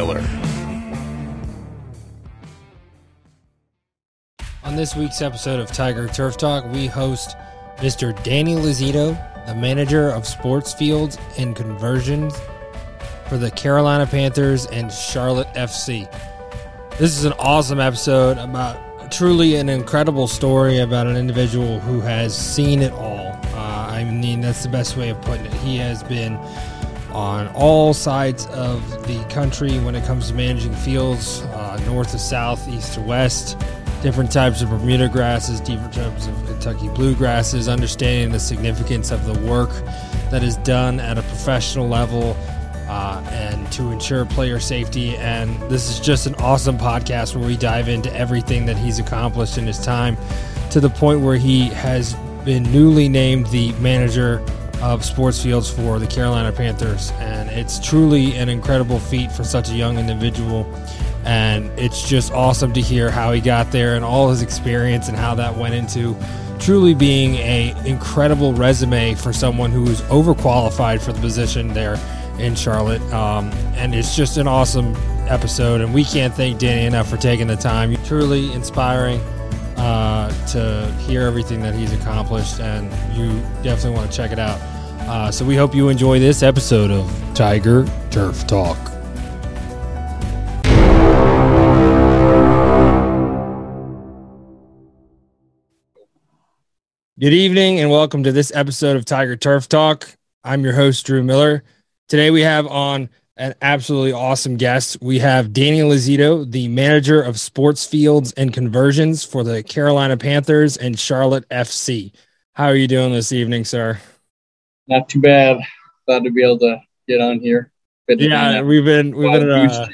Miller. On this week's episode of Tiger Turf Talk, we host Mr. Danny Lazito, the manager of sports fields and conversions for the Carolina Panthers and Charlotte FC. This is an awesome episode about truly an incredible story about an individual who has seen it all. Uh, I mean, that's the best way of putting it. He has been on all sides of the country when it comes to managing fields, uh, north to south, east to west different types of Bermuda grasses, different types of Kentucky bluegrasses, understanding the significance of the work that is done at a professional level uh, and to ensure player safety. And this is just an awesome podcast where we dive into everything that he's accomplished in his time to the point where he has been newly named the manager of sports fields for the Carolina Panthers. And it's truly an incredible feat for such a young individual and it's just awesome to hear how he got there and all his experience and how that went into truly being a incredible resume for someone who is overqualified for the position there in Charlotte. Um, and it's just an awesome episode, and we can't thank Danny enough for taking the time. You're Truly inspiring uh, to hear everything that he's accomplished, and you definitely want to check it out. Uh, so we hope you enjoy this episode of Tiger Turf Talk. Good evening and welcome to this episode of Tiger Turf Talk. I'm your host, Drew Miller. Today we have on an absolutely awesome guest. We have Danny Lazito, the manager of sports fields and conversions for the Carolina Panthers and Charlotte FC. How are you doing this evening, sir? Not too bad. Glad to be able to get on here. Yeah, we've been we've been uh,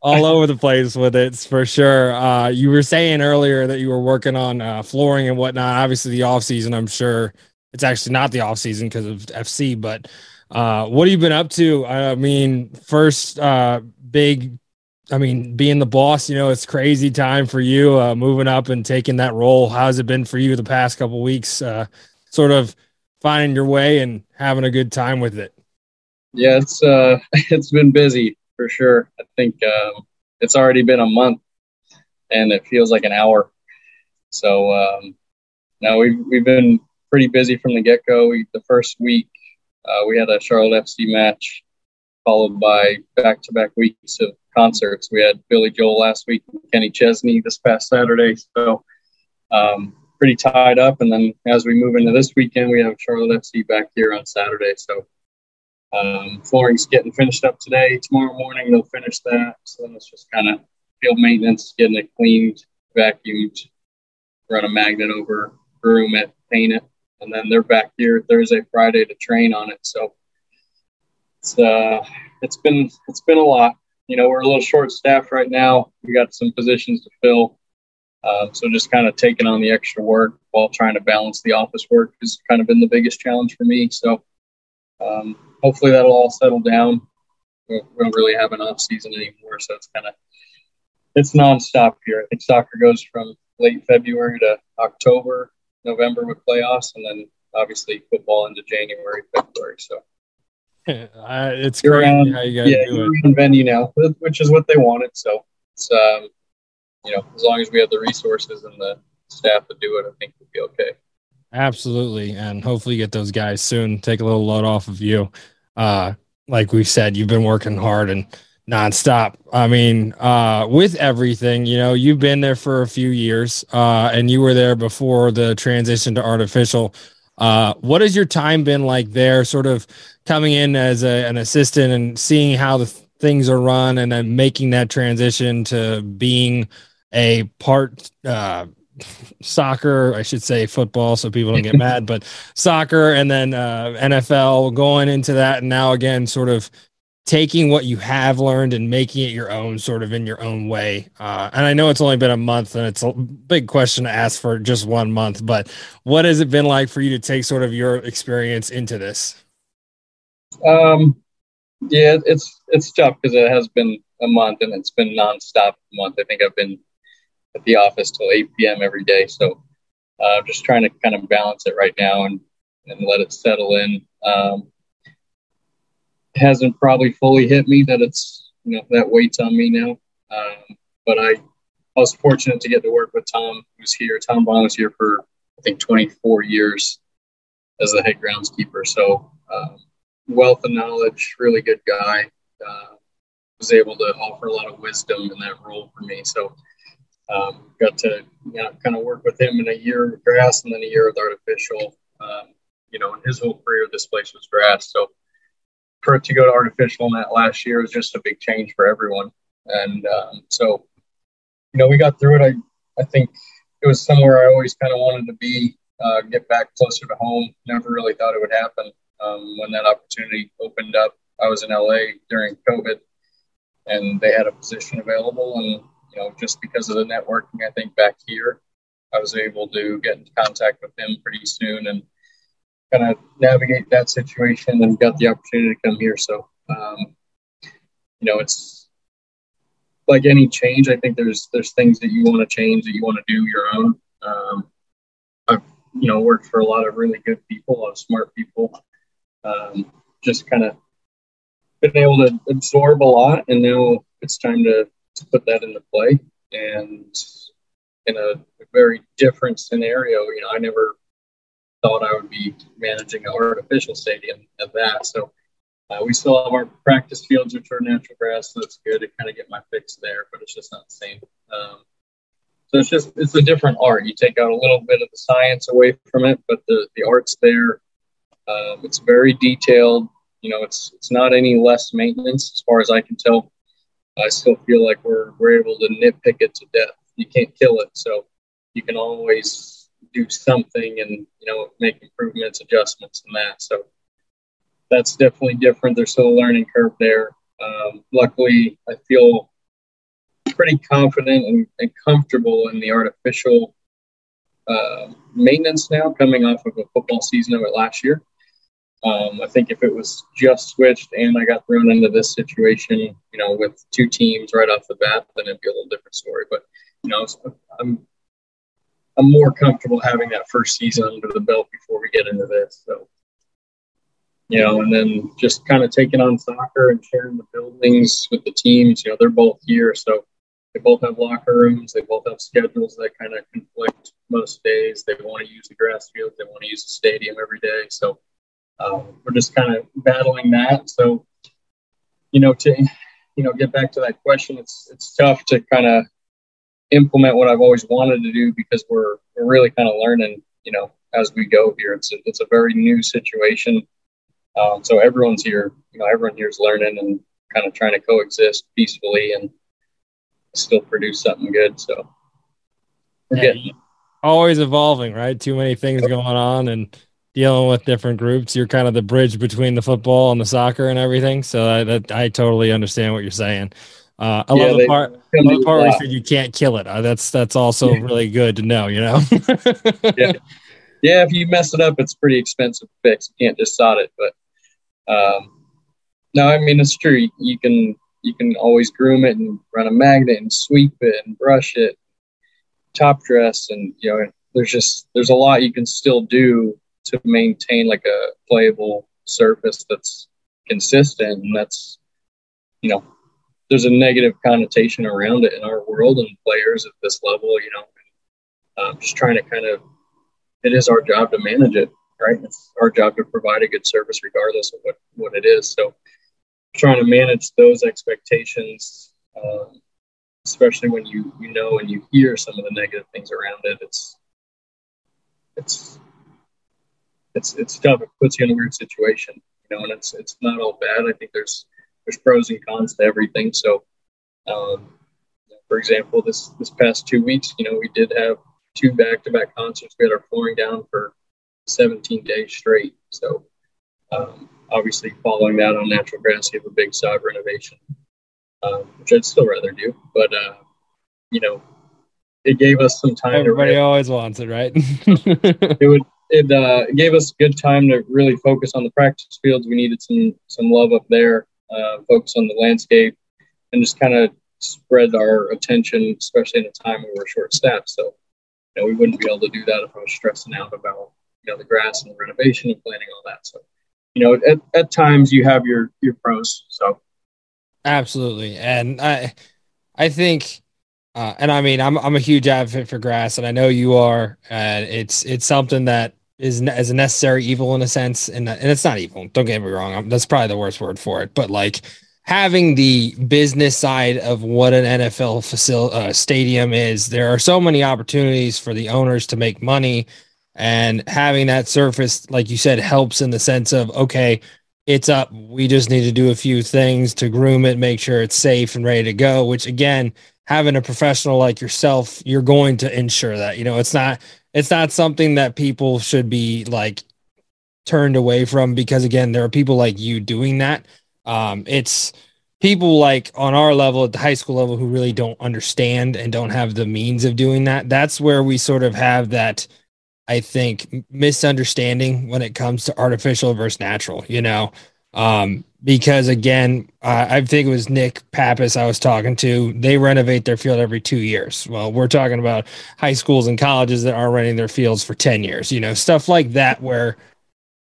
all over the place with it for sure. Uh, you were saying earlier that you were working on uh, flooring and whatnot. Obviously, the off season. I'm sure it's actually not the off season because of FC. But uh, what have you been up to? I mean, first uh, big. I mean, being the boss, you know, it's crazy time for you uh, moving up and taking that role. How's it been for you the past couple weeks? Uh, sort of finding your way and having a good time with it. Yeah, it's uh, it's been busy for sure. I think um, it's already been a month, and it feels like an hour. So um, now we've we've been pretty busy from the get go. The first week uh, we had a Charlotte FC match, followed by back to back weeks of concerts. We had Billy Joel last week, Kenny Chesney this past Saturday. So um, pretty tied up. And then as we move into this weekend, we have Charlotte FC back here on Saturday. So um, flooring's getting finished up today. Tomorrow morning they'll finish that. So then it's just kind of field maintenance, getting it cleaned, vacuumed, run a magnet over, broom it, paint it, and then they're back here Thursday, Friday to train on it. So it's uh, it's been it's been a lot. You know, we're a little short staffed right now. We got some positions to fill. Um, so just kind of taking on the extra work while trying to balance the office work has kind of been the biggest challenge for me. So um, hopefully that'll all settle down. We don't really have an off season anymore, so it's kind of it's nonstop here. I think soccer goes from late February to October, November with playoffs, and then obviously football into January, February. So uh, it's you're crazy on, how you guys yeah, do it. venue now, which is what they wanted. So it's um, you know, as long as we have the resources and the staff to do it, I think we'll be okay. Absolutely. And hopefully get those guys soon. Take a little load off of you. Uh, like we said, you've been working hard and nonstop. I mean, uh, with everything, you know, you've been there for a few years, uh, and you were there before the transition to artificial. Uh, what has your time been like there? Sort of coming in as a, an assistant and seeing how the things are run, and then making that transition to being a part uh, soccer, I should say football, so people don't get mad, but soccer and then uh, NFL going into that. And now again, sort of taking what you have learned and making it your own, sort of in your own way. Uh, and I know it's only been a month and it's a big question to ask for just one month, but what has it been like for you to take sort of your experience into this? Um, yeah, it's, it's tough because it has been a month and it's been nonstop month. I think I've been at the office till 8 p.m. every day. So uh, just trying to kind of balance it right now and, and let it settle in. Um, hasn't probably fully hit me that it's you know that weights on me now. Um, but I, I was fortunate to get to work with Tom, who's here. Tom Vaughan was here for I think 24 years as the head groundskeeper. So um, wealth of knowledge, really good guy. Uh, was able to offer a lot of wisdom in that role for me. So um, got to you know, kind of work with him in a year of grass and then a year with artificial. Um, you know, in his whole career, this place was grass. So for it to go to artificial in that last year was just a big change for everyone. And um, so, you know, we got through it. I, I think it was somewhere I always kind of wanted to be, uh, get back closer to home. Never really thought it would happen. Um, when that opportunity opened up, I was in LA during COVID and they had a position available. And, know, just because of the networking, I think back here, I was able to get into contact with them pretty soon and kind of navigate that situation and got the opportunity to come here. So, um, you know, it's like any change. I think there's there's things that you want to change that you want to do your own. Um, I've you know worked for a lot of really good people, a lot of smart people. Um, just kind of been able to absorb a lot, and now it's time to, to put that into play. And in a, very different scenario, you know, I never thought I would be managing an artificial stadium at that. So uh, we still have our practice fields, which are natural grass, so it's good to kind of get my fix there, but it's just not the same. Um, so it's just it's a different art. You take out a little bit of the science away from it, but the the art's there. Um, it's very detailed. You know, it's it's not any less maintenance as far as I can tell. I still feel like we're we're able to nitpick it to death. You can't kill it, so you can always do something and you know make improvements, adjustments, and that. So that's definitely different. There's still a learning curve there. Um, luckily, I feel pretty confident and, and comfortable in the artificial uh, maintenance now, coming off of a football season of it last year. Um, I think if it was just switched and I got thrown into this situation, you know, with two teams right off the bat, then it'd be a little different story. But you know, I'm I'm more comfortable having that first season under the belt before we get into this. So, you know, and then just kind of taking on soccer and sharing the buildings with the teams. You know, they're both here, so they both have locker rooms. They both have schedules that kind of conflict most days. They want to use the grass field. They want to use the stadium every day. So um, we're just kind of battling that. So, you know, to you know, get back to that question, it's it's tough to kind of implement what I've always wanted to do because we're we're really kind of learning, you know, as we go here. It's a, it's a very new situation, um, so everyone's here. You know, everyone here is learning and kind of trying to coexist peacefully and still produce something good. So we're yeah, getting always evolving, right? Too many things going on and dealing with different groups. You're kind of the bridge between the football and the soccer and everything. So I, that, I totally understand what you're saying. Uh, I yeah, love the part. love the part where you said you can't kill it. Uh, that's that's also really good to know. You know. yeah, yeah. If you mess it up, it's pretty expensive to fix. You can't just sod it. But um, no, I mean it's true. You can you can always groom it and run a magnet and sweep it and brush it, top dress, and you know there's just there's a lot you can still do to maintain like a playable surface that's consistent, and that's you know there's a negative connotation around it in our world and players at this level, you know, um, just trying to kind of, it is our job to manage it, right? It's our job to provide a good service regardless of what, what it is. So trying to manage those expectations, um, especially when you, you know, and you hear some of the negative things around it, it's, it's, it's, it's tough. It puts you in a weird situation, you know, and it's, it's not all bad. I think there's, there's pros and cons to everything. So, um, for example, this this past two weeks, you know, we did have two back-to-back concerts. We had our flooring down for 17 days straight. So, um, obviously, following that on natural grass, you have a big sod renovation, um, which I'd still rather do. But uh, you know, it gave us some time. Everybody always wants it, right? it would. It uh, gave us good time to really focus on the practice fields. We needed some some love up there uh, focus on the landscape, and just kind of spread our attention, especially in a time when we're short staffed. So, you know, we wouldn't be able to do that if I was stressing out about you know the grass and the renovation and planning all that. So, you know, at, at times you have your your pros. So, Absolutely, and I, I think, uh, and I mean, I'm I'm a huge advocate for grass, and I know you are, and it's it's something that is as a necessary evil in a sense, and and it's not evil. Don't get me wrong, I'm, that's probably the worst word for it, but like having the business side of what an NFL facility uh, stadium is, there are so many opportunities for the owners to make money, and having that surface, like you said, helps in the sense of okay, it's up. We just need to do a few things to groom it, make sure it's safe and ready to go. Which again, having a professional like yourself, you're going to ensure that. You know, it's not it's not something that people should be like turned away from because again, there are people like you doing that um, it's people like on our level at the high school level who really don't understand and don't have the means of doing that. That's where we sort of have that, I think, misunderstanding when it comes to artificial versus natural, you know. Um, because again, uh, I think it was Nick Pappas I was talking to. They renovate their field every two years. Well, we're talking about high schools and colleges that are renting their fields for 10 years, you know, stuff like that, where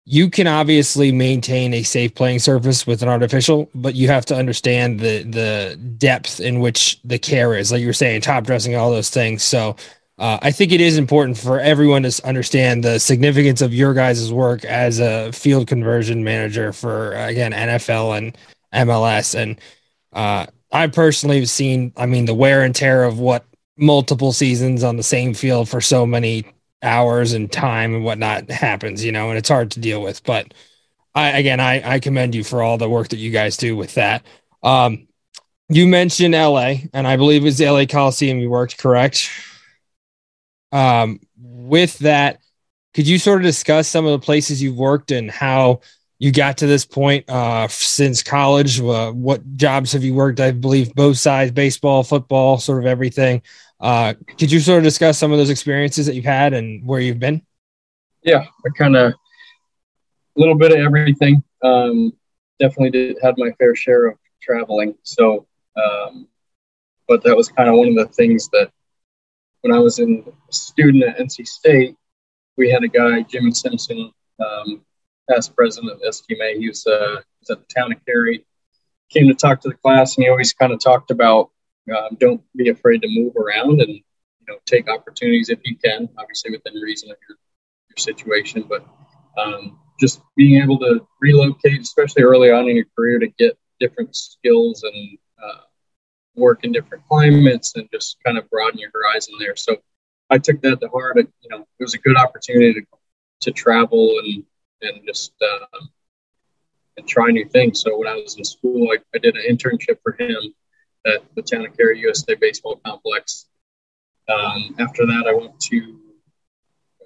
you can obviously maintain a safe playing surface with an artificial, but you have to understand the the depth in which the care is. Like you were saying, top dressing, all those things. So uh, I think it is important for everyone to understand the significance of your guys' work as a field conversion manager for again NFL and MLS. And uh, I personally have seen, I mean, the wear and tear of what multiple seasons on the same field for so many hours and time and whatnot happens, you know, and it's hard to deal with. But I again, I, I commend you for all the work that you guys do with that. Um, you mentioned LA, and I believe it's the LA Coliseum you worked, correct? Um, with that, could you sort of discuss some of the places you've worked and how you got to this point uh, since college? Uh, what jobs have you worked? I believe both sides, baseball, football, sort of everything. Uh, could you sort of discuss some of those experiences that you've had and where you've been? Yeah, I kind of a little bit of everything. Um, definitely did had my fair share of traveling. So, um, but that was kind of one of the things that when I was in student at NC State, we had a guy, Jimmy Simpson, um, past president of STMA. He was, uh, was at the town of Cary. Came to talk to the class, and he always kind of talked about um, don't be afraid to move around and you know take opportunities if you can, obviously within reason of your your situation. But um, just being able to relocate, especially early on in your career, to get different skills and uh, work in different climates and just kind of broaden your horizon there. So I took that to heart. It, you know, it was a good opportunity to, to travel and and just uh, and try new things. So when I was in school, I, I did an internship for him at the Town of Cary USA Baseball Complex. Um, after that, I went to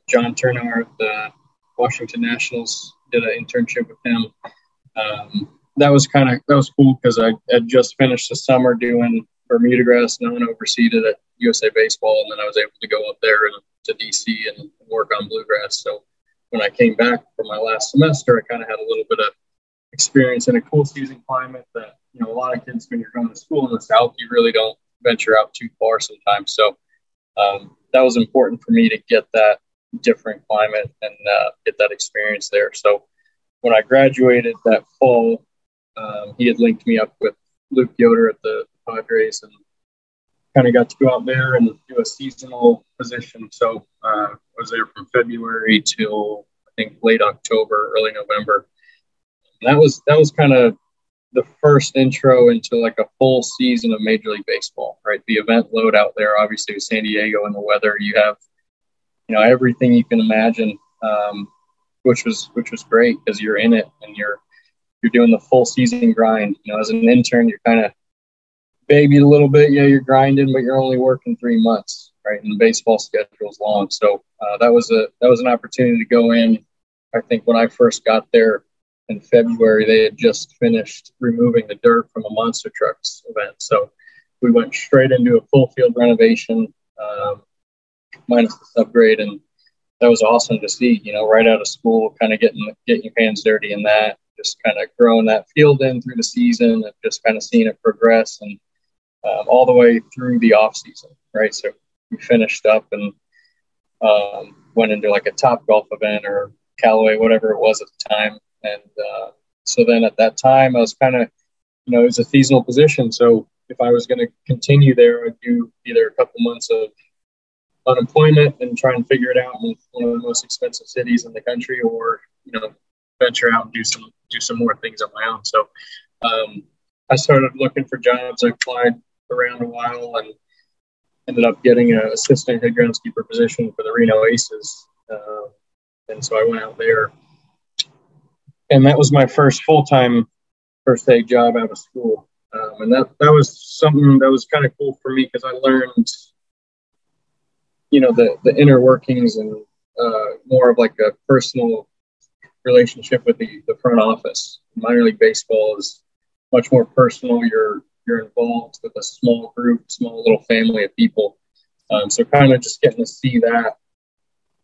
John Turner at the Washington Nationals. Did an internship with him. Um, that was kind of that was cool because I had just finished the summer doing Bermuda grass non-overseeded at USA Baseball, and then I was able to go up there and to DC and, and work on bluegrass. So when I came back for my last semester, I kind of had a little bit of experience in a cool season climate that you know, a lot of kids when you're going to school in the South, you really don't venture out too far sometimes. So um, that was important for me to get that different climate and uh, get that experience there. So when I graduated that fall, um, he had linked me up with Luke Yoder at the Padres and kind of got to go out there and do a seasonal position. So uh, I was there from February till I think late October, early November. And that was that was kind of the first intro into like a full season of Major League Baseball, right? The event load out there, obviously with San Diego and the weather, you have, you know, everything you can imagine, um, which was which was great because you're in it and you're you're doing the full season grind. You know, as an intern, you're kind of baby a little bit. Yeah, you're grinding, but you're only working three months, right? And the baseball schedule is long, so uh, that was a that was an opportunity to go in. I think when I first got there, in February, they had just finished removing the dirt from a monster trucks event. So we went straight into a full field renovation, um, minus the subgrade, and that was awesome to see. You know, right out of school, kind of getting getting your hands dirty in that, just kind of growing that field in through the season, and just kind of seeing it progress, and um, all the way through the off season. Right, so we finished up and um, went into like a Topgolf event or Callaway, whatever it was at the time, and uh, so then at that time, I was kind of you know, it was a seasonal position. So if I was going to continue there, I'd do either a couple months of unemployment and try and figure it out in one of the most expensive cities in the country, or you know, venture out and do some do some more things on my own. So um, I started looking for jobs. I applied around a while and ended up getting an assistant head groundskeeper position for the Reno Aces. Uh, and so I went out there, and that was my first full time first aid job out of school. Um, and that that was something that was kind of cool for me because I learned, you know, the the inner workings and uh, more of like a personal relationship with the, the front office. Minor league baseball is much more personal. You're you're involved with a small group, small little family of people. Um, so kind of just getting to see that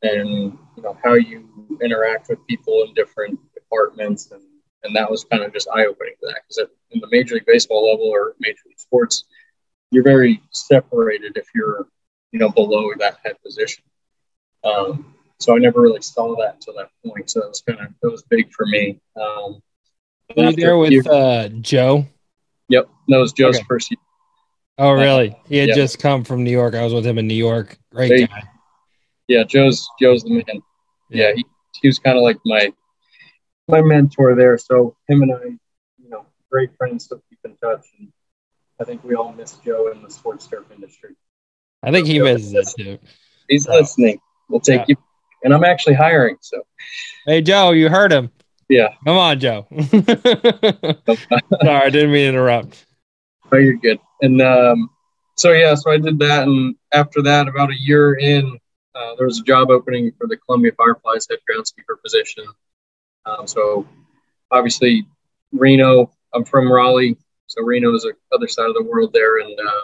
and you know how you interact with people in different departments and and that was kind of just eye opening to that because in the Major League Baseball level or Major League Sports, you're very separated if you're you know below that head position. Um, so I never really saw that until that point. So it was kind of it was big for me. Um, Were you there with uh, Joe? Yep, that was Joe's okay. first year. Oh, really? He had just come from New York. I was with him in New York. Great guy. Yeah, Joe's Joe's the man. Yeah, he, he was kind of like my my mentor there. So him and I, you know, great friends, still keep in touch. And I think we all miss Joe in the sports turf industry. I think he misses it too. He's so, listening. We'll take yeah. you. And I'm actually hiring. So, hey, Joe, you heard him. Yeah. Come on, Joe. Sorry, I didn't mean to interrupt. Oh, you're good. And um, so, yeah, so I did that. And after that, about a year in, uh, there was a job opening for the Columbia Fireflies head groundskeeper position. Um, so obviously Reno, I'm from Raleigh, so Reno is the other side of the world there, and uh,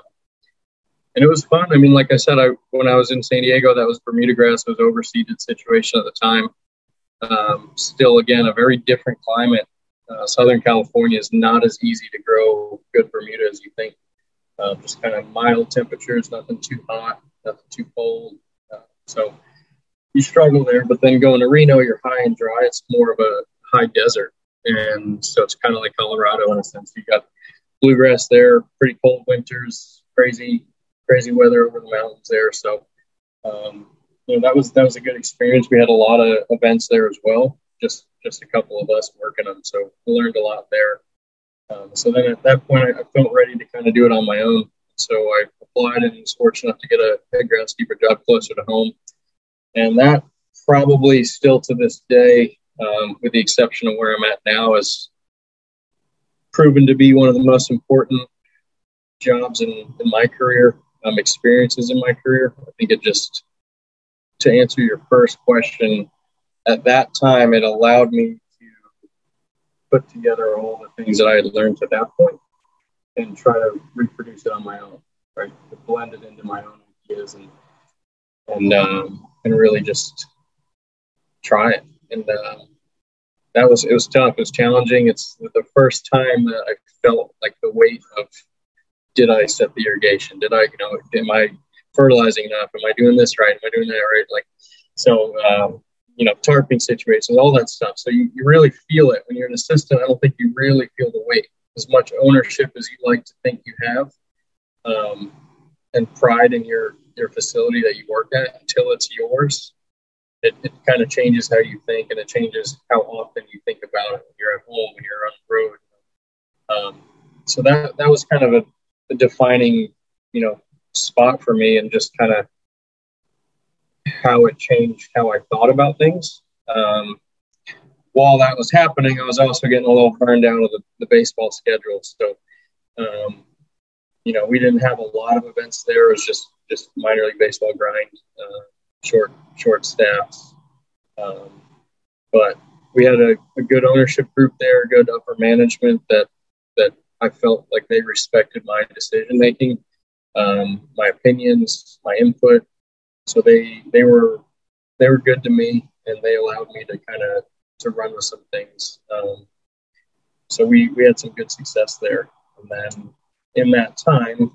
and it was fun. I mean, like I said, I when I was in San Diego, that was Bermuda grass. It was overseeded situation at the time. Um, still, again, a very different climate. Uh, Southern California is not as easy to grow good Bermuda as you think. Uh, just kind of mild temperatures, nothing too hot, nothing too cold. Uh, so you struggle there. But then going to Reno, you're high and dry. It's more of a high desert, and so it's kind of like Colorado in a sense. You got bluegrass there, pretty cold winters, crazy crazy weather over the mountains there. So, um, you know, that was that was a good experience. We had a lot of events there as well. Just just a couple of us working them, so we learned a lot there. Um, so then at that point, I, I felt ready to kind of do it on my own. So I applied and was fortunate enough to get a head groundskeeper job closer to home. And that probably still to this day, um, with the exception of where I'm at now, is proven to be one of the most important jobs in, in my career, um, experiences in my career. I think it just, to answer your first question, at that time, it allowed me to put together all the things that I had learned to that point and try to reproduce it on my own, right? To blend it into my own ideas and and um, and really just try it. And uh, that was it was tough. It was challenging. It's the first time that I felt like the weight of did I set the irrigation? Did I, you know, am I fertilizing enough? Am I doing this right? Am I doing that right? Like, so, um, you know, tarping situations, all that stuff. So you, you really feel it when you're an assistant. I don't think you really feel the weight as much ownership as you like to think you have, um, and pride in your your facility that you work at until it's yours, it, it kind of changes how you think and it changes how often you think about it when you're at home, when you're on the road. Um, so that that was kind of a, a, defining, you know, spot for me and just kind of how it changed how I thought about things. Um, while that was happening, I was also getting a little burned out of the, the baseball schedule. So, um, you know, we didn't have a lot of events there. It was just just minor league baseball grind, uh, short short staffs. Um, but we had a, a, good ownership group there, good upper management that I felt like they respected my decision making, um, my opinions, my input. So they they were they were good to me, and they allowed me to kind of to run with some things. Um, so we we had some good success there, and then in that time,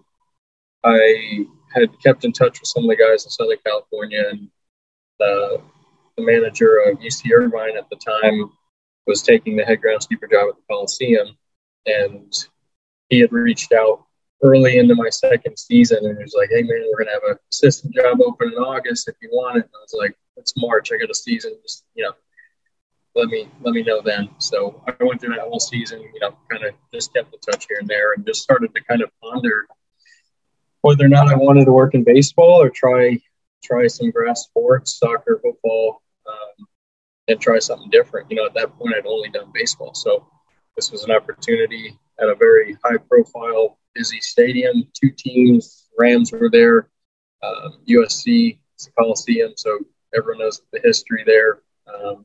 I had kept in touch with some of the guys in Southern California, and the, the manager of UC Irvine at the time was taking the head groundskeeper job at the Coliseum, and he had reached out early into my second season and he was like, "Hey man, we're gonna have an assistant job open in August if you want it." And I was like, "It's March. I got a season. Just you know, let me let me know then." So I went through that whole season. You know, kind of just kept in touch here and there, and just started to kind of ponder whether or not I wanted to work in baseball or try try some grass sports, soccer, football, um, and try something different. You know, at that point, I'd only done baseball, so this was an opportunity at a very high profile, busy stadium. Two teams, Rams were there, um, USC, it's a Coliseum, so everyone knows the history there. Um,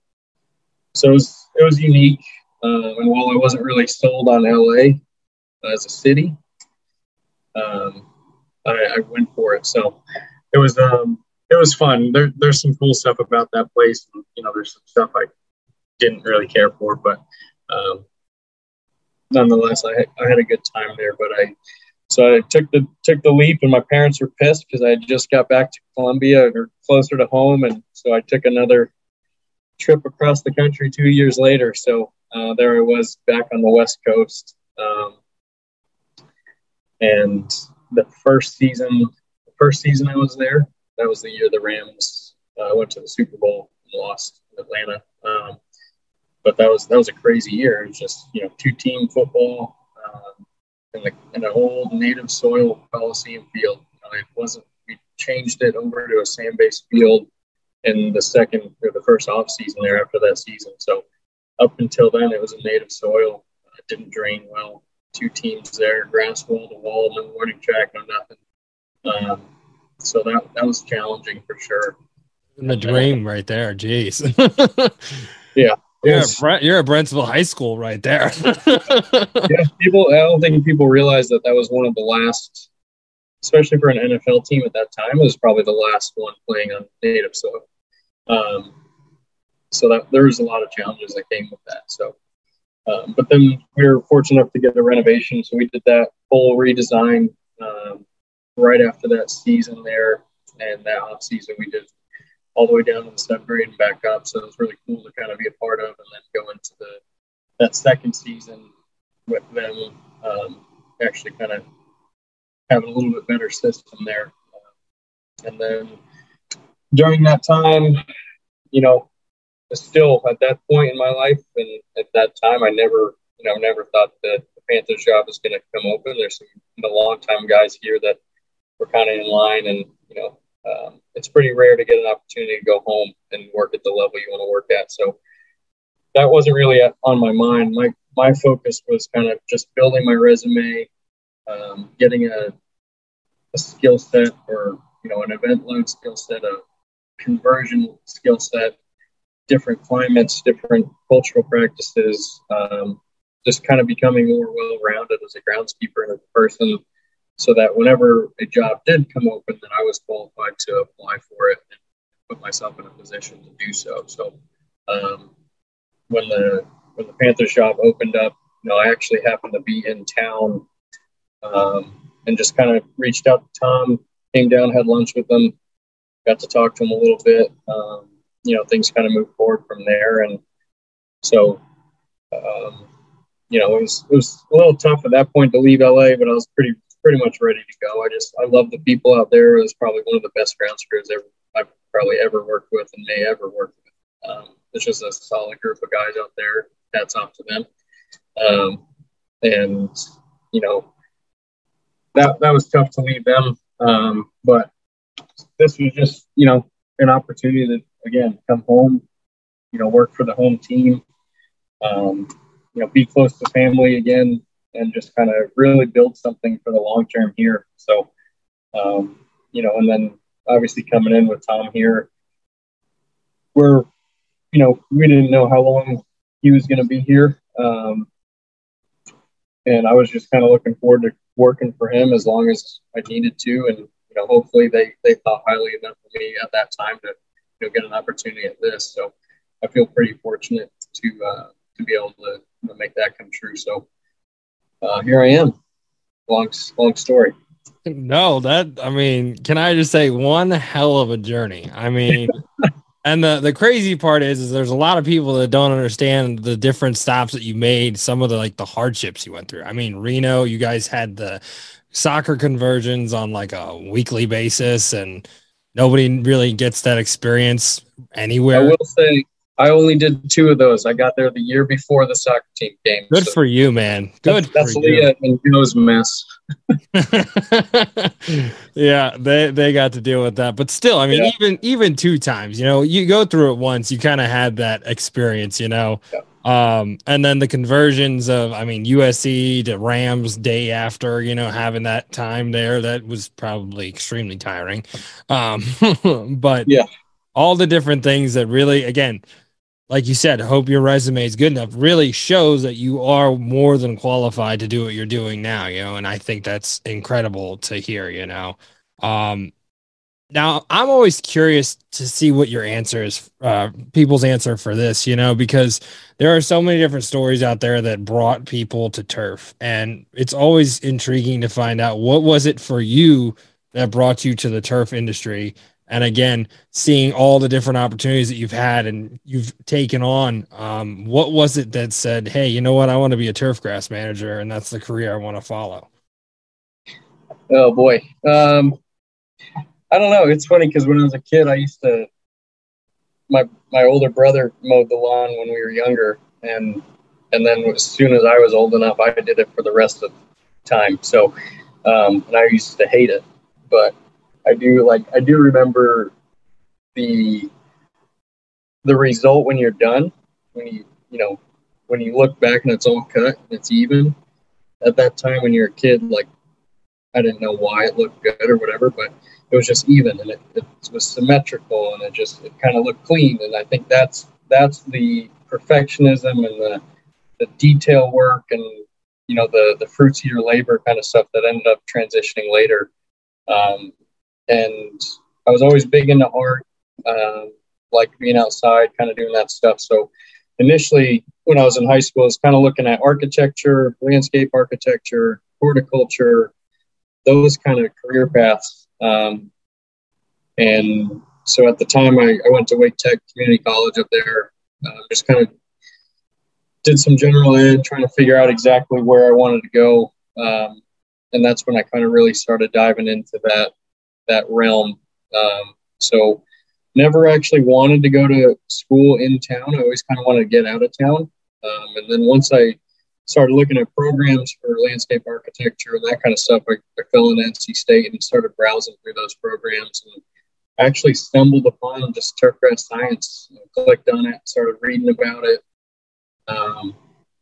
so it was, it was unique. Um, and while I wasn't really sold on LA as a city, um, I, I, went for it. So it was um, it was fun. There, there's some cool stuff about that place. You know, there's some stuff I didn't really care for, but um, nonetheless, I I had a good time there. But I so I took the took the leap, and my parents were pissed because I just got back to Columbia or closer to home, and so I took another trip across the country two years later. So uh, there I was back on the West Coast, um, and the first season, the first season I was there, that was the year the Rams uh, went to the Super Bowl and lost in Atlanta. Um, but that was that was a crazy year. It was just you know two team football um, in, the, in an old native soil Coliseum field. You know, it wasn't. We changed it over to a sand based field in the second or the first off season there after that season. So up until then, it was a native soil. It didn't drain well. Two teams there, grass wall to wall, no warning track, no nothing. Um, so that that was challenging for sure. In The dream right there, jeez. yeah, you're, a, you're a Brentsville High School right there. yeah, people. I don't think people realize that that was one of the last, especially for an NFL team at that time. It was probably the last one playing on native soil. Um, so that there was a lot of challenges that came with that. So, um, but then we were fortunate enough to get a renovation, so we did that full redesign um, right after that season there, and that off season we did all the way down to the seventh and back up. So it was really cool to kind of be a part of, and then go into the that second season with them um, actually kind of having a little bit better system there. Uh, and then during that time, you know, still at that point in my life, and at that time, I never, you know, never thought that the Panthers job was going to come open. There's some the long time guys here that were kind of in line, and you know, um, it's pretty rare to get an opportunity to go home and work at the level you want to work at. So that wasn't really on my mind. My my focus was kind of just building my resume, um, getting a, a skill set or you know an event load skill set, a conversion skill set, different climates, different cultural practices. Um, just kind of becoming more well rounded as a groundskeeper and as a person so that whenever a job did come open, that I was qualified to apply for it and put myself in a position to do so. So um, when the when the Panthers job opened up, you know, I actually happened to be in town um, and just kind of reached out to Tom, came down, had lunch with him, got to talk to him a little bit. Um, you know, things kind of moved forward from there, and so. Um, you know, it was it was a little tough at that point to leave LA, but I was pretty pretty much ready to go. I just I love the people out there. It was probably one of the best ground crews ever I've probably ever worked with and may ever work with. Um, it's just a solid group of guys out there. Hats off to them. Um, and you know that that was tough to leave them, um, but this was just you know an opportunity to again come home, you know, work for the home team, um, you know, be close to family again, and just kind of really build something for the long term here. So, um, you know, and then obviously coming in with Tom here, we're, you know, we didn't know how long he was going to be here. Um, and I was just kind of looking forward to working for him as long as I needed to. And, you know, hopefully they, they thought highly enough of me at that time to, you know, get an opportunity at this. So I feel pretty fortunate to, uh, to be able to, to make that come true. So, uh, here I am. Long, long story. No, that I mean, can I just say one hell of a journey? I mean, And the the crazy part is, is there's a lot of people that don't understand the different stops that you made, some of the like the hardships you went through. I mean, Reno, you guys had the soccer conversions on like a weekly basis, and nobody really gets that experience anywhere. I will say I only did two of those. I got there the year before the soccer team game. Good so for you, man. Good. That's, that's Leah and Joe's mess. yeah, they they got to deal with that, but still, I mean, yeah. even even two times, you know, you go through it once, you kind of had that experience, you know. Yeah. Um, and then the conversions of, I mean, USC to Rams day after, you know, having that time there, that was probably extremely tiring. Um, but yeah, all the different things that really, again, like you said, hope your resume is good enough really shows that you are more than qualified to do what you're doing now, you know, and I think that's incredible to hear, you know. Um, now I'm always curious to see what your answer is, uh, people's answer for this, you know, because there are so many different stories out there that brought people to turf, and it's always intriguing to find out what was it for you that brought you to the turf industry and again seeing all the different opportunities that you've had and you've taken on um, what was it that said hey you know what? I want to be a turf grass manager and that's the career i want to follow. Oh boy. Um, i don't know. It's funny because when i was a kid i used to my my older brother mowed the lawn when we were younger and and then as soon as i was old enough i did it for the rest of the time. So um, and i used to hate it but I do like I do remember the the result when you're done when you you know when you look back and it's all cut and it's even. At that time when you're a kid like I didn't know why it looked good or whatever but it was just even and it, it was symmetrical and it just it kind of looked clean. And I think that's that's the perfectionism and the the detail work and you know the the fruits of your labor kind of stuff that ended up transitioning later. Um, and I was always big into art, um, like being outside, kind of doing that stuff. So initially, when I was in high school, I was kind of looking at architecture, landscape architecture, horticulture, those kind of career paths. Um, and so at the time, I, I, went to Wake Tech Community College up there, uh, just kind of did some general ed, trying to figure out exactly where I wanted to go. Um, and that's when I kind of really started diving into that that realm. Um, so never actually wanted to go to school in town. I always kind of wanted to get out of town. Um, and then once I started looking at programs for landscape architecture and that kind of stuff, I, I fell into NC State and started browsing through those programs and actually stumbled upon just turfgrass science. Know, clicked on it, started reading about it, um,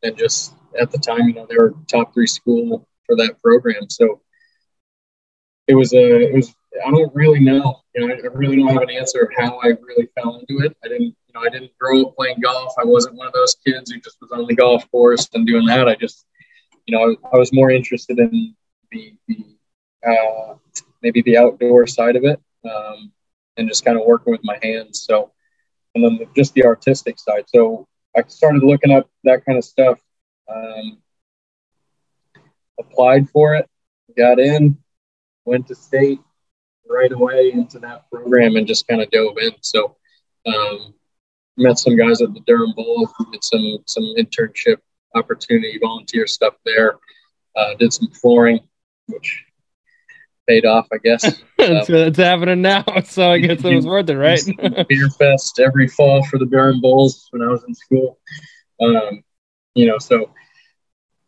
and just at the time, you know, they were top three school for that program. So it was a it was I don't really know. You know, I, really don't have an answer of how I really fell into it. I didn't, you know, I didn't grow up playing golf. I wasn't one of those kids who just was on the golf course and doing that. I just, you know, I, I was more interested in the, the uh, maybe the outdoor side of it um, and just kind of working with my hands. So, and then the, just the artistic side. So I started looking up that kind of stuff. Um, applied for it, got in, went to state, right away into that program and just kind of dove in. So, um, met some guys at the Durham Bulls, did some some internship opportunity, volunteer stuff there. Uh, did some flooring, which paid off, I guess. it's, um, it's happening now, so I guess it was worth it, right? Beer fest every fall for the Durham Bulls when I was in school. Um, you know, so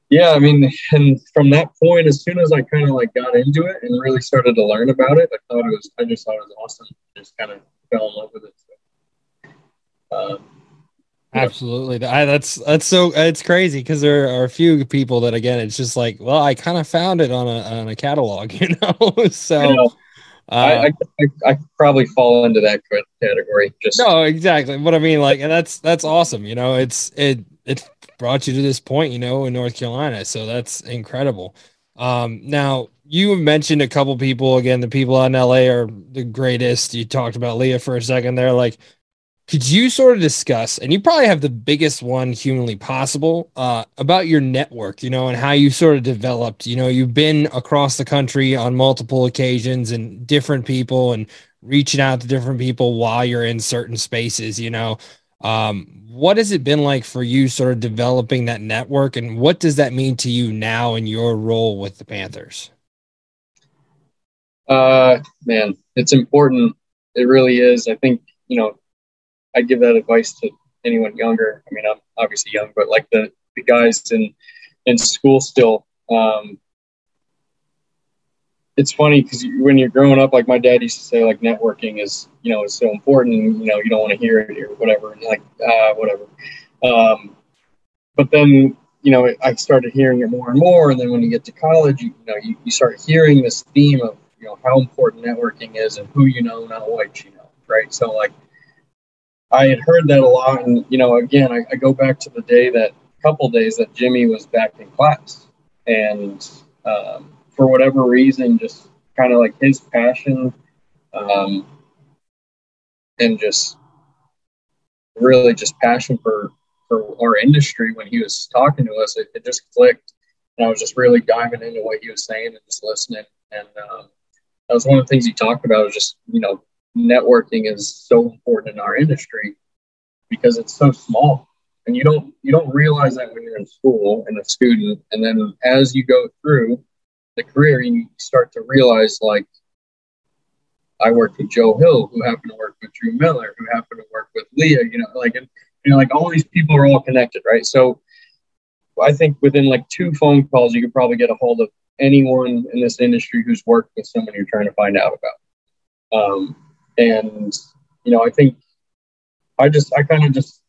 yeah, I mean, and from that point, as soon as I kind of like got into it and really started to learn about it, I thought it was, I just thought it was awesome. Just kind of fell in love with it. So, um, Absolutely, I, that's that's so it's crazy because there are a few people that again it's just like well I kind of found it on a on a catalog you know so know. Uh, I, I, I, probably fall into that category. Just no, exactly. What I mean, like, and that's that's awesome. You know, it's it it brought you to this point, you know, in North Carolina. So that's incredible. Um, now you mentioned a couple people again. The people out in LA are the greatest. You talked about Leah for a second there. Like, could you sort of discuss, and you probably have the biggest one humanly possible, uh, about your network, you know, and how you sort of developed, you know, you've been across the country on multiple occasions and different people and reaching out to different people while you're in certain spaces, you know. Um, what has it been like for you sort of developing that network and what does that mean to you now in your role with the Panthers? Uh, man, it's important. It really is. I think, you know, I give that advice to anyone younger. I mean, I'm obviously young, but like the, the guys in, in school still, um, it's funny because when you're growing up, like my dad used to say, like networking is, you know, is so important. You know, you don't want to hear it or whatever, and like, uh, whatever. Um, but then, you know, I started hearing it more and more. And then when you get to college, you, you know, you, you start hearing this theme of, you know, how important networking is and who you know, not what you know, right? So, like, I had heard that a lot, and you know, again, I, I go back to the day that couple days that Jimmy was back in class, and um, for whatever reason, just kind of like his passion um, and just really just passion for for our industry when he was talking to us, it, it just clicked, and I was just really diving into what he was saying and just listening. And um, that was one of the things he talked about. Was just you know, networking is so important in our industry because it's so small and you don't you don't realize that when you're in school and a student and then as you go through the career you start to realize like i worked with joe hill who happened to work with drew miller who happened to work with leah you know like and you know like all these people are all connected right? So i think within like two phone calls you could probably get a hold of anyone in this industry who's worked with someone you're trying to find out about. Um, and you know i think i just i kind of just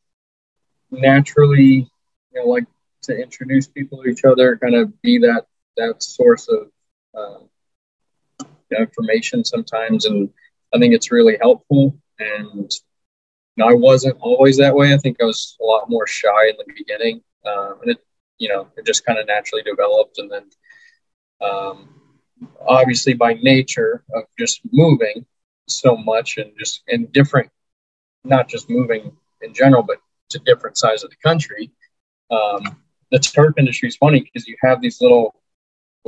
naturally, you know, like to introduce people to each other, kind of be that that source of uh, information sometimes, and I think it's really helpful. And you know, I wasn't always that way. I think I was a lot more shy in the beginning, uh, and it, you know, it just kind of naturally developed, and then. Um, obviously by nature of just moving so much and just in different not just moving in general but to different sides of the country. Um, the turf industry is funny because you have these little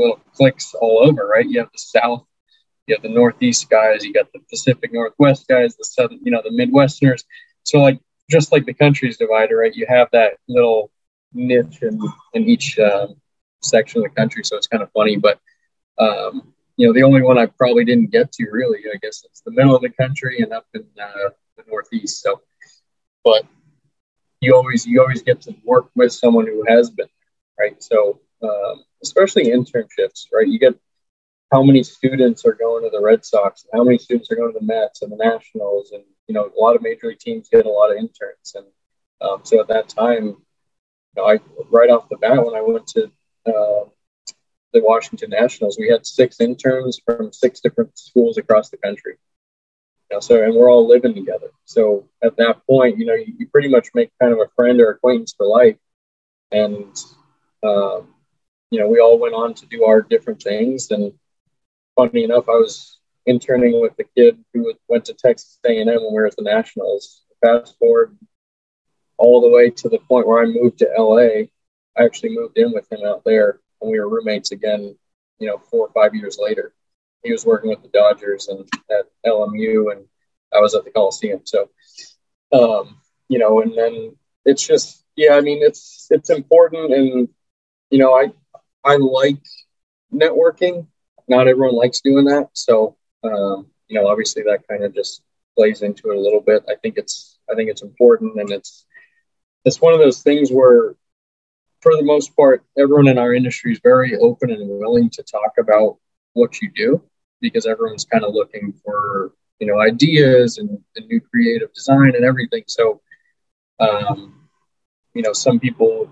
little cliques all over, right? You have the South, you have the Northeast guys, you got the Pacific Northwest guys, the Southern, you know, the Midwesterners. So like just like the country's divided, right? You have that little niche in in each um, section of the country. So it's kind of funny, but um, you know, the only one I probably didn't get to really, I guess, it's the middle of the country and up in uh, the Northeast. So, but you always you always get to work with someone who has been right. So um, especially internships, right? You get how many students are going to the Red Sox, and how many students are going to the Mets and the Nationals, and you know a lot of major league teams get a lot of interns, and um, so at that time, you know, I right off the bat when I went to uh, the Washington Nationals, we had six interns from six different schools across the country so and we're all living together. So at that point, you know, you, you pretty much make kind of a friend or acquaintance for life. And um, you know, we all went on to do our different things. And funny enough, I was interning with the kid who went to Texas A&M when we were at the Nationals. Fast forward all the way to the point where I moved to LA. I actually moved in with him out there, and we were roommates again. You know, four or five years later he was working with the Dodgers and at LMU, and I was at the Coliseum. So, um, you know, and then it's just, yeah, I mean, it's it's important, and you know, I I like networking. Not everyone likes doing that, so um, you know, obviously that kind of just plays into it a little bit. I think it's I think it's important, and it's it's one of those things where for the most part, everyone in our industry is very open and willing to talk about what you do because everyone's kind of looking for you know ideas and, and new creative design and everything. So, um, you know, some people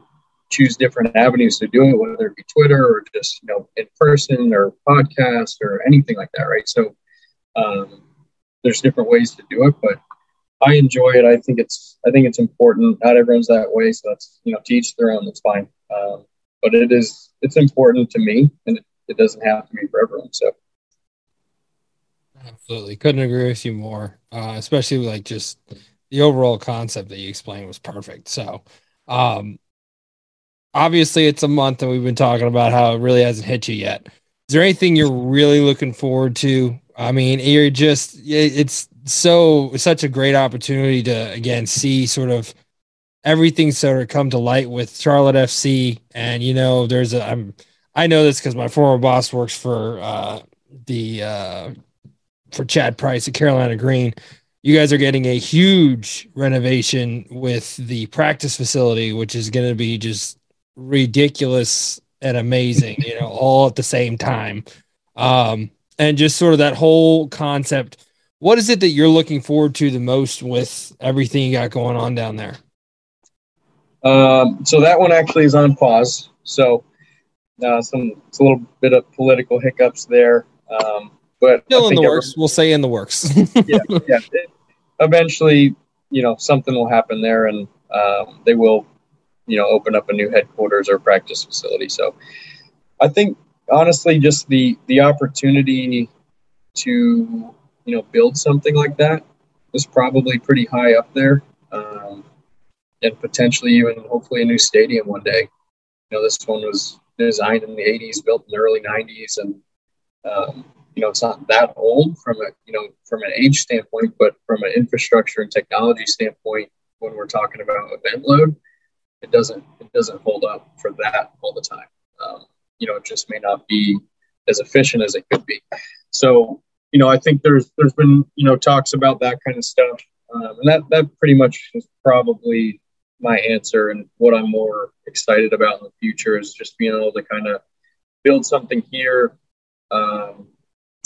choose different avenues to do it, whether it be Twitter or just you know in person or podcast or anything like that, right? So, um, there's different ways to do it, but I enjoy it. I think it's I think it's important. Not everyone's that way, so that's you know to each their own. That's fine. Um, but it is it's important to me, and it, it doesn't have to be for everyone. So. Absolutely. Couldn't agree with you more. Uh, especially like just the overall concept that you explained was perfect. So, um, obviously it's a month and we've been talking about how it really hasn't hit you yet. Is there anything you're really looking forward to I mean, you're just it's so such a great opportunity to again see sort of everything sort of come to light with Charlotte FC. And you know, there's a I'm I know this because my former boss works for uh, the uh, for Chad Price at Carolina Green. You guys are getting a huge renovation with the practice facility, which is going to be just ridiculous and amazing, you know, all at the same time. Um, and just sort of that whole concept. What is it that you're looking forward to the most with everything you got going on down there? Um, so that one actually is on pause. So uh, some it's a little bit of political hiccups there, um, but still in the works. we'll say in the works. yeah, yeah. It, eventually, you know, something will happen there, and um, they will, you know, open up a new headquarters or practice facility. So, I think honestly, just the the opportunity to you know build something like that is probably pretty high up there. Um, and potentially even hopefully a new stadium one day. You know, this one was designed in the 80s, built in the early 90s, and um, you know, it's not that old from a you know from an age standpoint, but from an infrastructure and technology standpoint, when we're talking about event load, it doesn't it doesn't hold up for that all the time. Um, you know, it just may not be as efficient as it could be. So, you know, I think there's there's been you know talks about that kind of stuff, um, and that that pretty much is probably my answer and what I'm more excited about in the future is just being able to kind of build something here, um,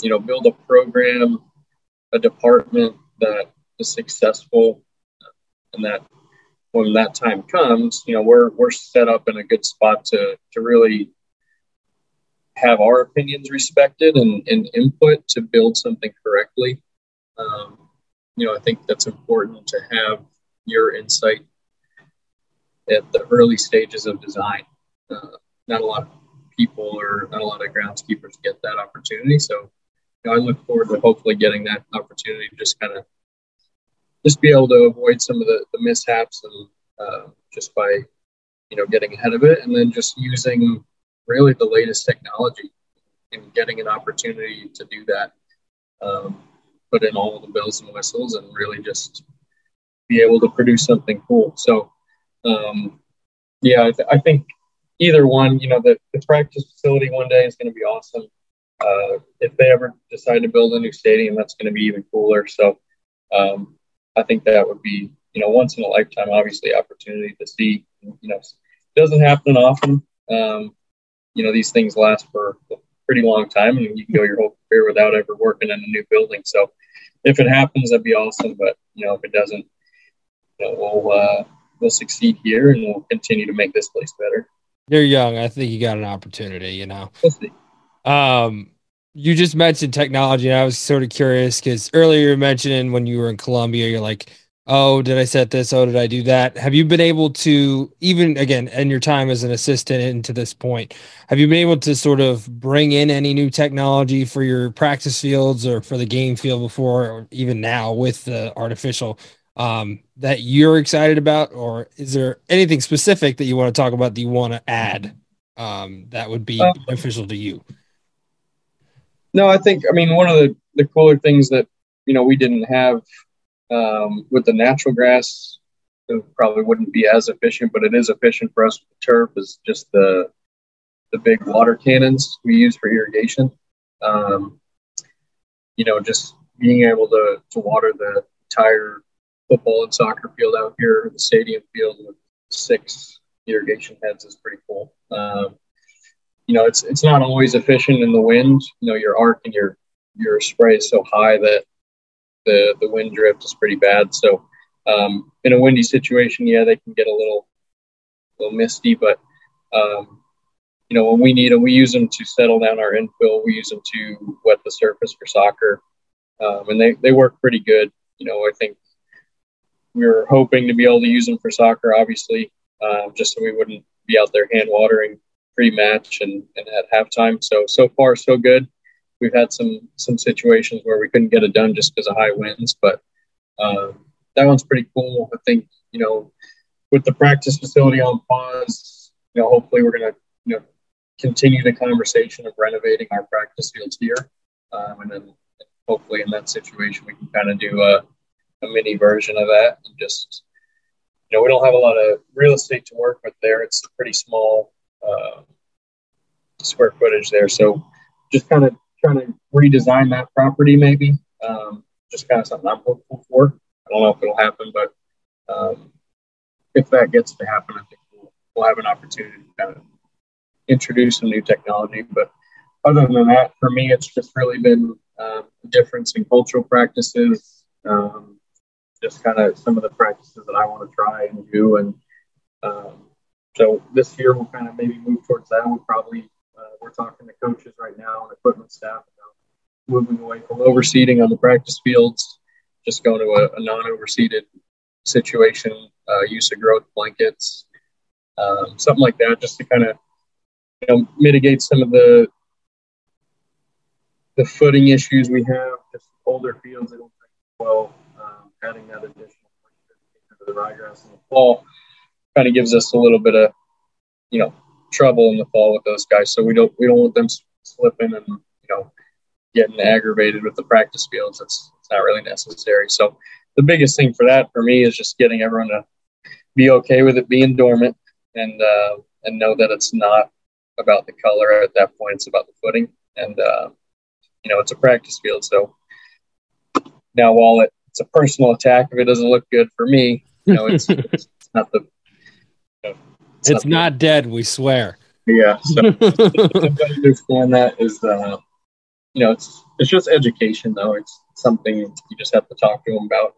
you know, build a program, a department that is successful, and that when that time comes, you know, we're we're set up in a good spot to to really have our opinions respected and, and input to build something correctly. Um, you know, I think that's important to have your insight at the early stages of design. Uh, not a lot of people or not a lot of groundskeepers get that opportunity. So you know, I look forward to hopefully getting that opportunity to just kind of just be able to avoid some of the, the mishaps and uh, just by you know getting ahead of it and then just using really the latest technology and getting an opportunity to do that um, put in all the bells and whistles and really just be able to produce something cool so um, yeah, I, th- I, think either one, you know, the, the practice facility one day is going to be awesome. Uh, if they ever decide to build a new stadium, that's going to be even cooler. So um, I think that would be, you know, once in a lifetime, obviously, opportunity to see. You know, it doesn't happen often. Um, you know, these things last for a pretty long time, and you can go your whole career without ever working in a new building. So if it happens, that'd be awesome. But you know, if it doesn't, you know, we'll uh, we'll succeed here and we'll continue to make this place better. You're young. I think you got an opportunity, you know. We'll um, you just mentioned technology, and I was sort of curious because earlier you mentioned when you were in Columbia, you're like, oh, did I set this? Oh, did I do that? Have you been able to, even again, in your time as an assistant into this point, have you been able to sort of bring in any new technology for your practice fields or for the game field before, or even now with the artificial um, that you're excited about, or is there anything specific that you want to talk about that you want to add um, that would be beneficial to you? No, I think I mean one of the the cooler things that you know we didn't have um, with the natural grass probably wouldn't be as efficient, but it is efficient for us with the turf is just the the big water cannons we use for irrigation. Um, you know, just being able to to water the entire football and soccer field out here, the stadium field with six irrigation heads is pretty cool. Um, you know, it's it's not always efficient in the wind. You know, your arc and your your spray is so high that the the wind drift is pretty bad. So um, in a windy situation, yeah, they can get a little little misty, but um, you know when we need them, we use them to settle down our infill. We use them to wet the surface for soccer, um, and they they work pretty good. You know, I think we were hoping to be able to use them for soccer, obviously, uh, just so we wouldn't be out there hand watering pre-match and, and at halftime. So so far so good. We've had some some situations where we couldn't get it done just because of high winds, but um, that one's pretty cool. I think you know with the practice facility on pause, you know hopefully we're gonna you know continue the conversation of renovating our practice fields here, um, and then hopefully in that situation we can kind of do a, a mini version of that and just you know we don't have a lot of real estate to work with there. It's pretty small uh, square footage there, so just kind of trying to redesign that property maybe. Um, just kind of something I'm hopeful for. I don't know if it'll happen, but um, if that gets to happen, I think we'll, we'll have an opportunity to kind of introduce some new technology. But other than that, for me, it's just really been uh, a difference in cultural practices, um, just kind of some of the practices that I want to try and do. And um, so this year, we'll kind of maybe move towards that. We'll probably, uh, we're talking to coaches right now and equipment staff about moving away from overseeding on the practice fields, just going to a, a non overseeded situation, uh, use of growth blankets, um, something like that, just to kind of you know mitigate some of the the footing issues we have. Just older fields that don't well, um, adding that additional to the ryegrass in the fall kind of gives us a little bit of you know trouble in the fall with those guys. So we don't we don't want them slipping and you know getting aggravated with the practice fields. It's it's not really necessary. So the biggest thing for that for me is just getting everyone to be okay with it being dormant and uh, and know that it's not about the color at that point. It's about the footing, and uh, you know it's a practice field. So now, while it, it's a personal attack, if it doesn't look good for me, you know it's, it's, not the. It's, it's, not, not dead. We swear. Yeah. So understand that is, uh, you know, it's it's just education though. It's something you just have to talk to them about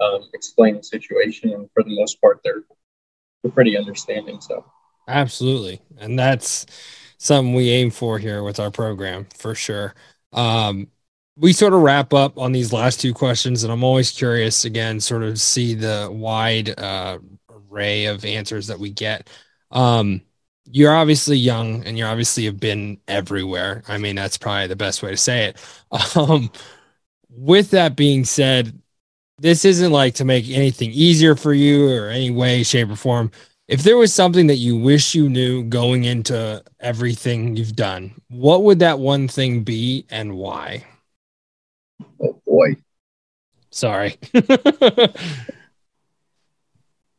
um, explain the situation. And for the most part, they're they're pretty understanding. So absolutely, and that's something we aim for here with our program for sure. Um, we sort of wrap up on these last two questions, and I'm always curious again, sort of see the wide uh, array of answers that we get. Um, you're obviously young and you obviously have been everywhere. I mean, that's probably the best way to say it. Um, with that being said, this isn't like to make anything easier for you or any way, shape, or form. If there was something that you wish you knew going into everything you've done, what would that one thing be and why? Oh boy. Sorry.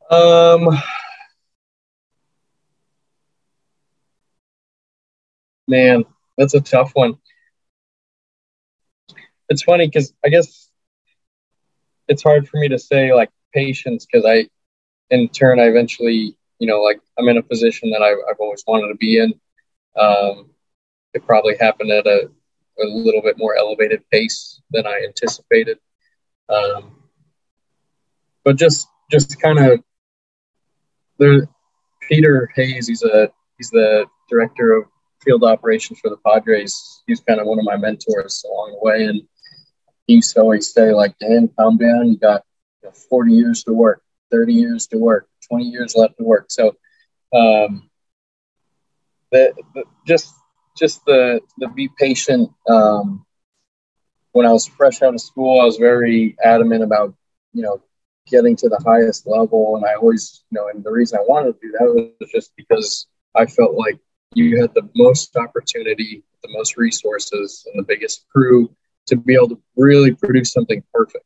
um Man, that's a tough one. It's funny because I guess it's hard for me to say like patience because I, in turn, I eventually, you know, like I'm in a position that I, have always wanted to be in. Um, it probably happened at a, a little bit more elevated pace than I anticipated. Um, but just, just kind of Peter Hayes, he's a, he's the director of field operations for the Padres. He's kind of one of my mentors along the way. And, he used to always say, like, Dan, calm down. You got you know, 40 years to work, 30 years to work, 20 years left to work. So, um, the, the just just the the be patient. Um, when I was fresh out of school, I was very adamant about you know getting to the highest level, and I always you know, and the reason I wanted to do that was just because I felt like you had the most opportunity, the most resources, and the biggest crew to be able to really produce something perfect.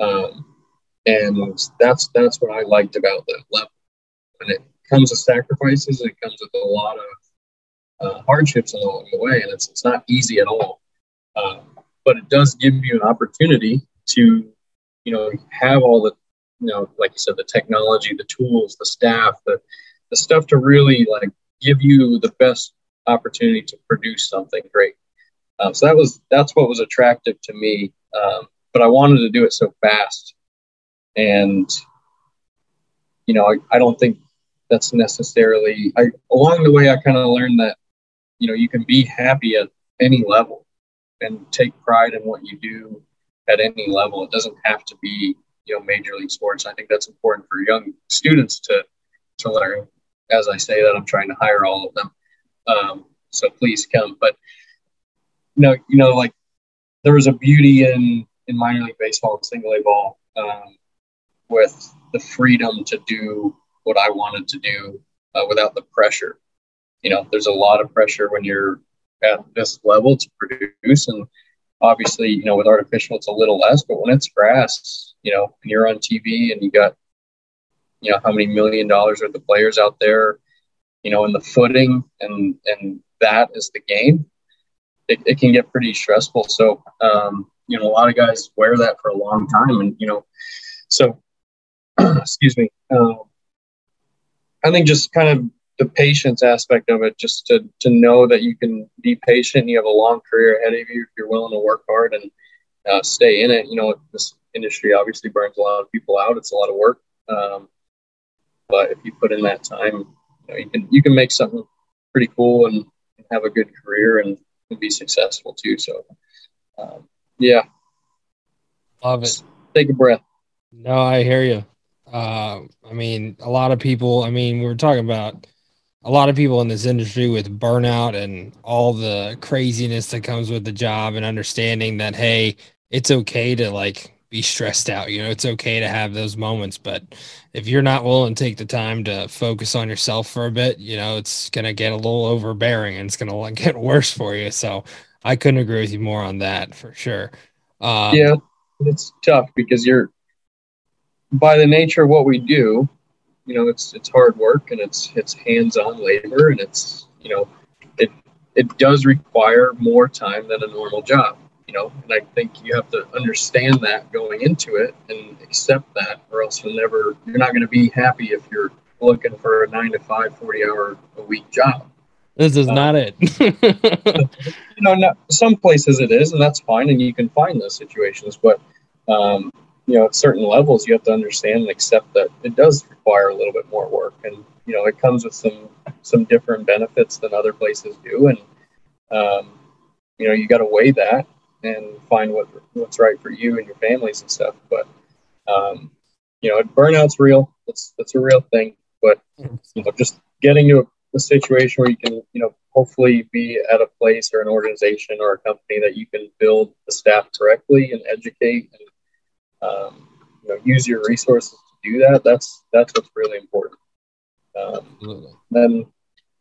Um, and that's that's what I liked about that level. And it comes with sacrifices. It comes with a lot of uh, hardships along the way, and it's it's not easy at all. Uh, but it does give you an opportunity to, you know, have all the, you know, like you said, the technology, the tools, the staff, the the stuff to really like give you the best opportunity to produce something great. Um, so that was that's what was attractive to me. Um, but I wanted to do it so fast, and you know, I, I don't think that's necessarily. I along the way, I kind of learned that you know you can be happy at any level and take pride in what you do at any level. It doesn't have to be you know major league sports. I think that's important for young students to to learn. As I say that, I'm trying to hire all of them. Um, so please come. But you know, you know, like there was a beauty in in minor league baseball and single A ball um, with the freedom to do what I wanted to do uh, without the pressure. You know, there's a lot of pressure when you're at this level to produce, and obviously, you know, with artificial, it's a little less, but when it's grass, you know, and you're on TV and you got, you know, how many million dollars are the players out there, you know, in the footing and, and that is the game, it, it can get pretty stressful. So, um, you know, a lot of guys wear that for a long time and, you know, so, excuse me. Um, I think just kind of the patience aspect of it, just to, to know that you can be patient. You have a long career ahead of you if you're willing to work hard and uh, stay in it. You know, this industry obviously burns a lot of people out. It's a lot of work, um, but if you put in that time, you, know, you can you can make something pretty cool and have a good career and, and be successful too. So, um, yeah, love it. Just take a breath. No, I hear you. Uh, I mean, a lot of people. I mean, we were talking about a lot of people in this industry with burnout and all the craziness that comes with the job and understanding that hey it's okay to like be stressed out you know it's okay to have those moments. But if you're not willing to take the time to focus on yourself for a bit you know it's going to get a little overbearing and it's going to get worse for you. So i couldn't agree with you more on that for sure. Um, yeah it's tough because you're by the nature of what we do you know it's it's hard work and it's it's hands-on labor and it's you know it it does require more time than a normal job you know and i think you have to understand that going into it and accept that or else you'll never you're not going to be happy if you're looking for a nine to five 40 hour a week job. This is um, not it. You know not, some places it is and that's fine and you can find those situations but um, you know, at certain levels, you have to understand and accept that it does require a little bit more work, and you know, it comes with some some different benefits than other places do, and um, you know, you got to weigh that and find what what's right for you and your families and stuff. But um, you know, burnout's real. It's it's a real thing. But you know, just getting to a, a situation where you can, you know, hopefully be at a place or an organization or a company that you can build the staff correctly and educate and um, you know, use your resources to do that. That's that's what's really important. Um, then,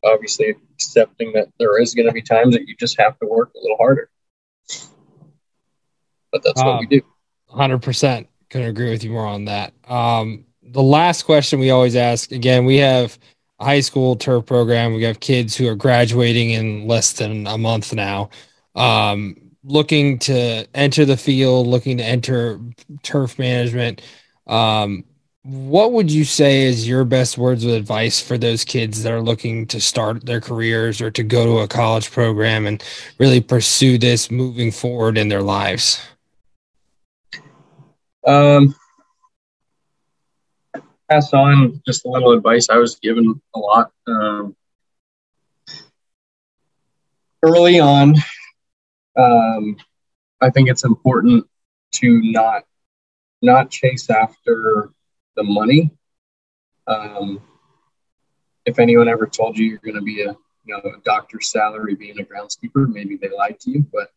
obviously, accepting that there is going to be times that you just have to work a little harder. But that's what we do. Hundred percent. Couldn't agree with you more on that. Um, the last question we always ask again, we have a high school turf program. We have kids who are graduating in less than a month now. Um, looking to enter the field, looking to enter turf management, um, what would you say is your best words of advice for those kids that are looking to start their careers or to go to a college program and really pursue this moving forward in their lives? Um, pass on just a little advice I was given a lot. Um, early on, um, I think it's important to not not chase after the money. Um, if anyone ever told you you're going to be a you know a doctor's salary being a groundskeeper, maybe they lied to you, but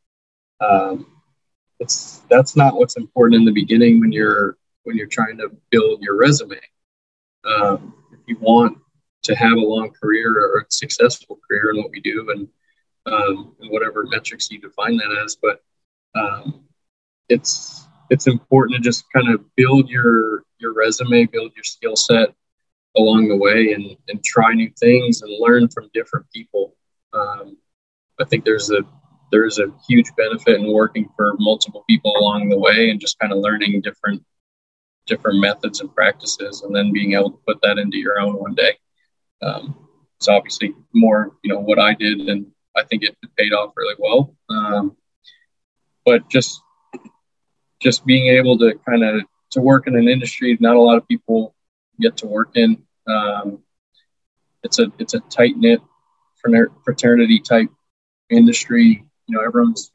um, it's that's not what's important in the beginning when you're when you're trying to build your resume. Um, if you want to have a long career or a successful career in what we do, and um, whatever metrics you define that as. But um, it's it's important to just kind of build your your resume, build your skill set along the way, and and try new things and learn from different people. Um, I think there's a there's a huge benefit in working for multiple people along the way and just kind of learning different different methods and practices and then being able to put that into your own one day. Um, it's obviously more, you know, what I did and I think it paid off really well. Um, but just just being able to kind of to work in an industry not a lot of people get to work in. Um, it's a it's a tight knit fraternity type industry. You know, everyone's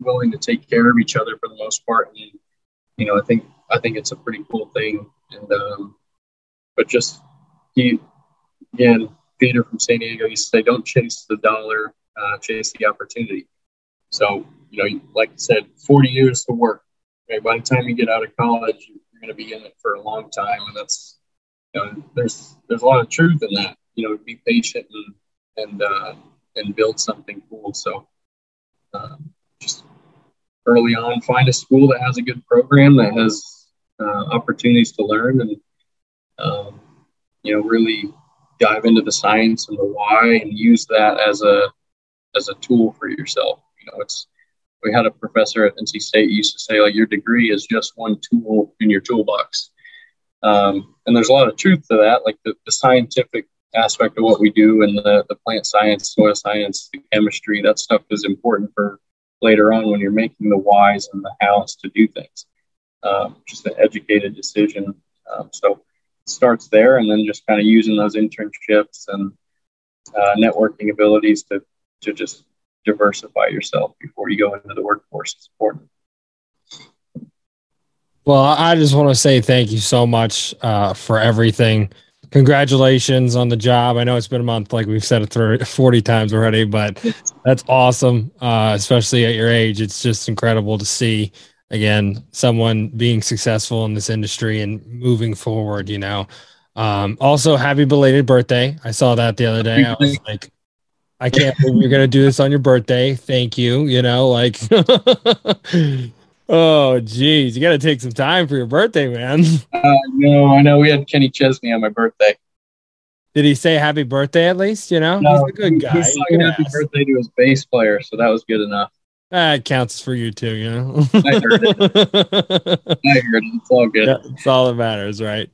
willing to take care of each other for the most part, and you know, I think I think it's a pretty cool thing. And um, but just he again, Peter from San Diego used to say, "Don't chase the dollar, uh, chase the opportunity. So, you know, like I said, 40 years to work. Right? By the time you get out of college, you're going to be in it for a long time, and that's you know, there's there's a lot of truth in that. You know, be patient and and uh, and build something cool. So, uh, just early on. Find a school that has a good program that has uh, opportunities to learn, and um, you know, really dive into the science and the why, and use that as a as a tool for yourself. You know, it's we had a professor at NC State used to say like your degree is just one tool in your toolbox. Um, and there's a lot of truth to that, like the, the scientific aspect of what we do and the, the plant science, soil science, the chemistry, that stuff is important for later on when you're making the whys and the hows to do things. Um, just an educated decision. Um, so it starts there and then just kind of using those internships and uh, networking abilities to, to just diversify yourself before you go into the workforce is important. Well, I just want to say thank you so much uh, for everything. Congratulations on the job. I know it's been a month, like we've said it 40 times already, but that's awesome, uh, especially at your age. It's just incredible to see, again, someone being successful in this industry and moving forward, you know. Um, also, happy belated birthday. I saw that the other day. I was like, I can't believe you're going to do this on your birthday. Thank you. You know, like, Oh, geez, you got to take some time for your birthday, man. Uh, no, I know we had Kenny Chesney on my birthday. Did he say happy birthday at least? You know, no, he's a good guy. He sang happy birthday to his bass player, so that was good enough. That counts for you too, you know. I heard it. I heard it. It's all good. Yeah, it's all that matters, right?